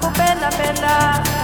cu bella bella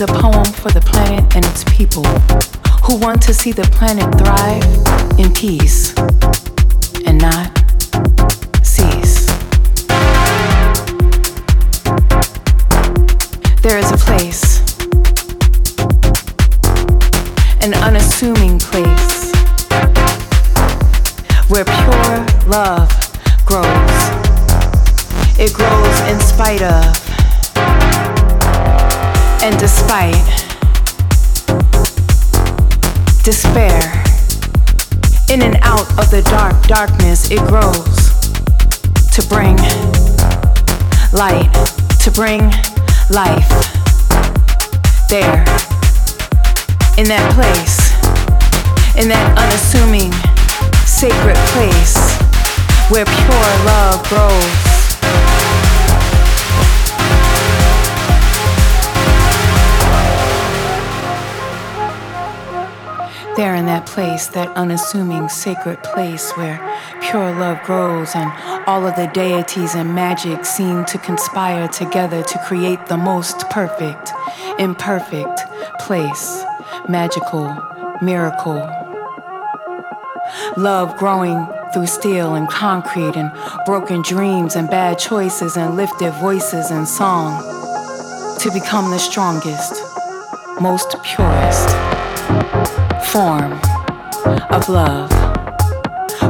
a poem for the planet and its people who want to see the planet thrive in peace and not darkness, it grows to bring light, to bring life. There, in that place, in that unassuming, sacred place where pure love grows. There in that place, that unassuming sacred place where pure love grows and all of the deities and magic seem to conspire together to create the most perfect, imperfect place, magical, miracle. Love growing through steel and concrete and broken dreams and bad choices and lifted voices and song to become the strongest, most purest form of love.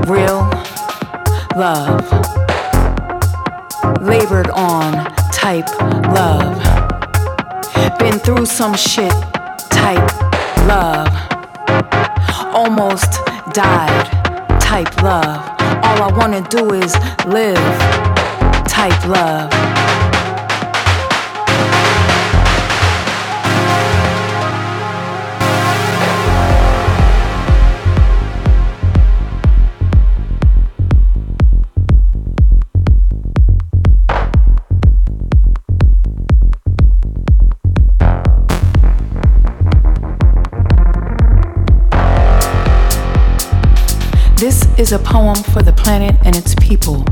Real love. Labored on type love. Been through some shit type love. Almost died type love. All I wanna do is live type love. Is a poem for the planet and its people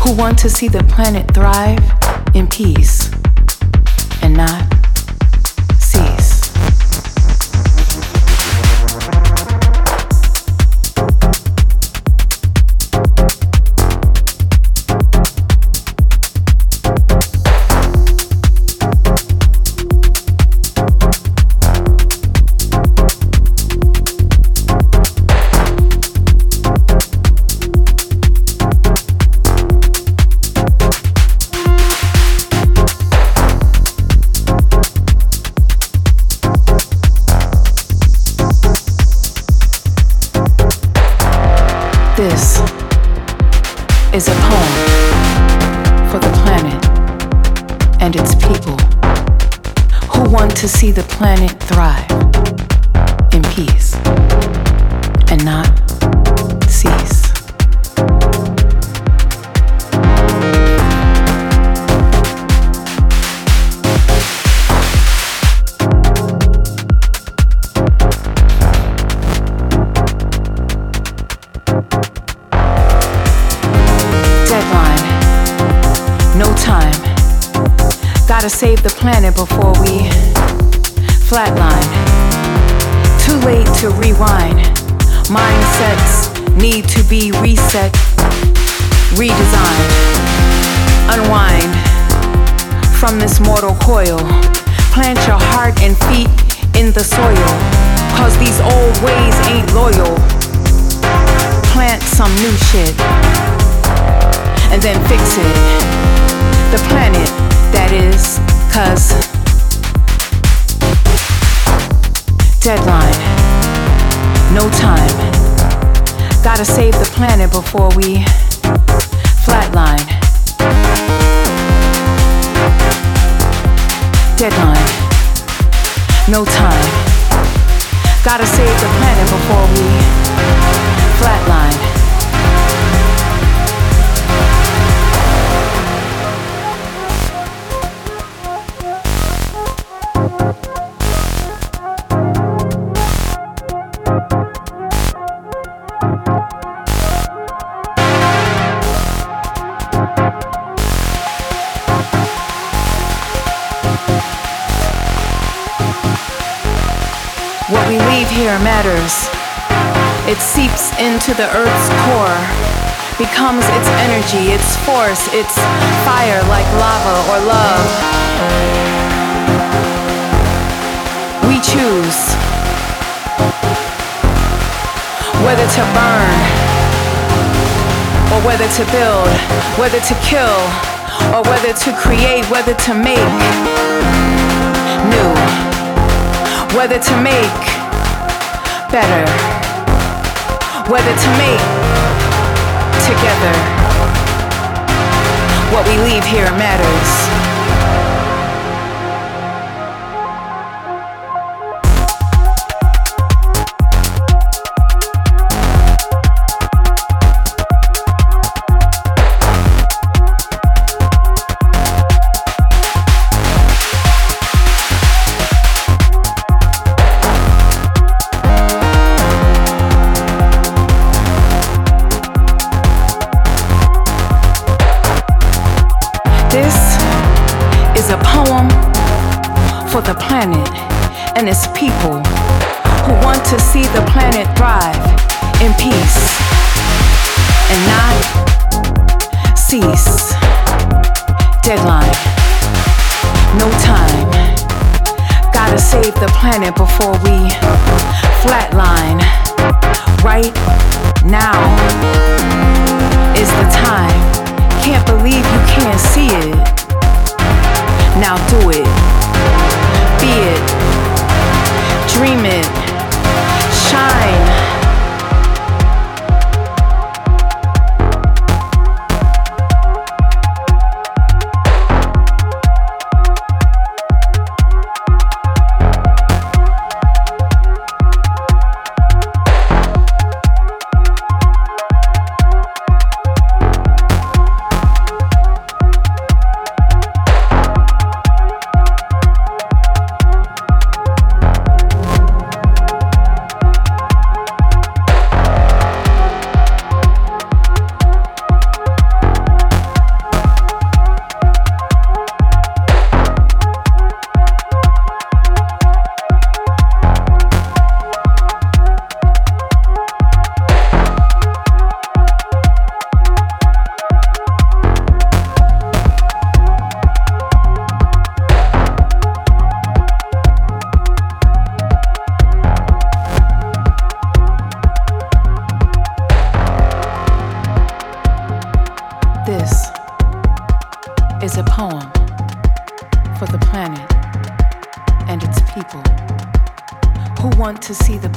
who want to see the planet thrive in peace and not time. Gotta save the planet before we flatline. Too late to rewind. Mindsets need to be reset, redesigned. Unwind from this mortal coil. Plant your heart and feet in the soil. Cause these old ways ain't loyal. Plant some new shit and then fix it the planet, that is, cuz. Deadline, no time. Gotta save the planet before we flatline. Deadline, no time. Gotta save the planet before we flatline. Matters. It seeps into the earth's core, becomes its energy, its force, its fire like lava or love. We choose whether to burn or whether to build, whether to kill or whether to create, whether to make new whether to make better, whether to make together. What we leave here matters. To see the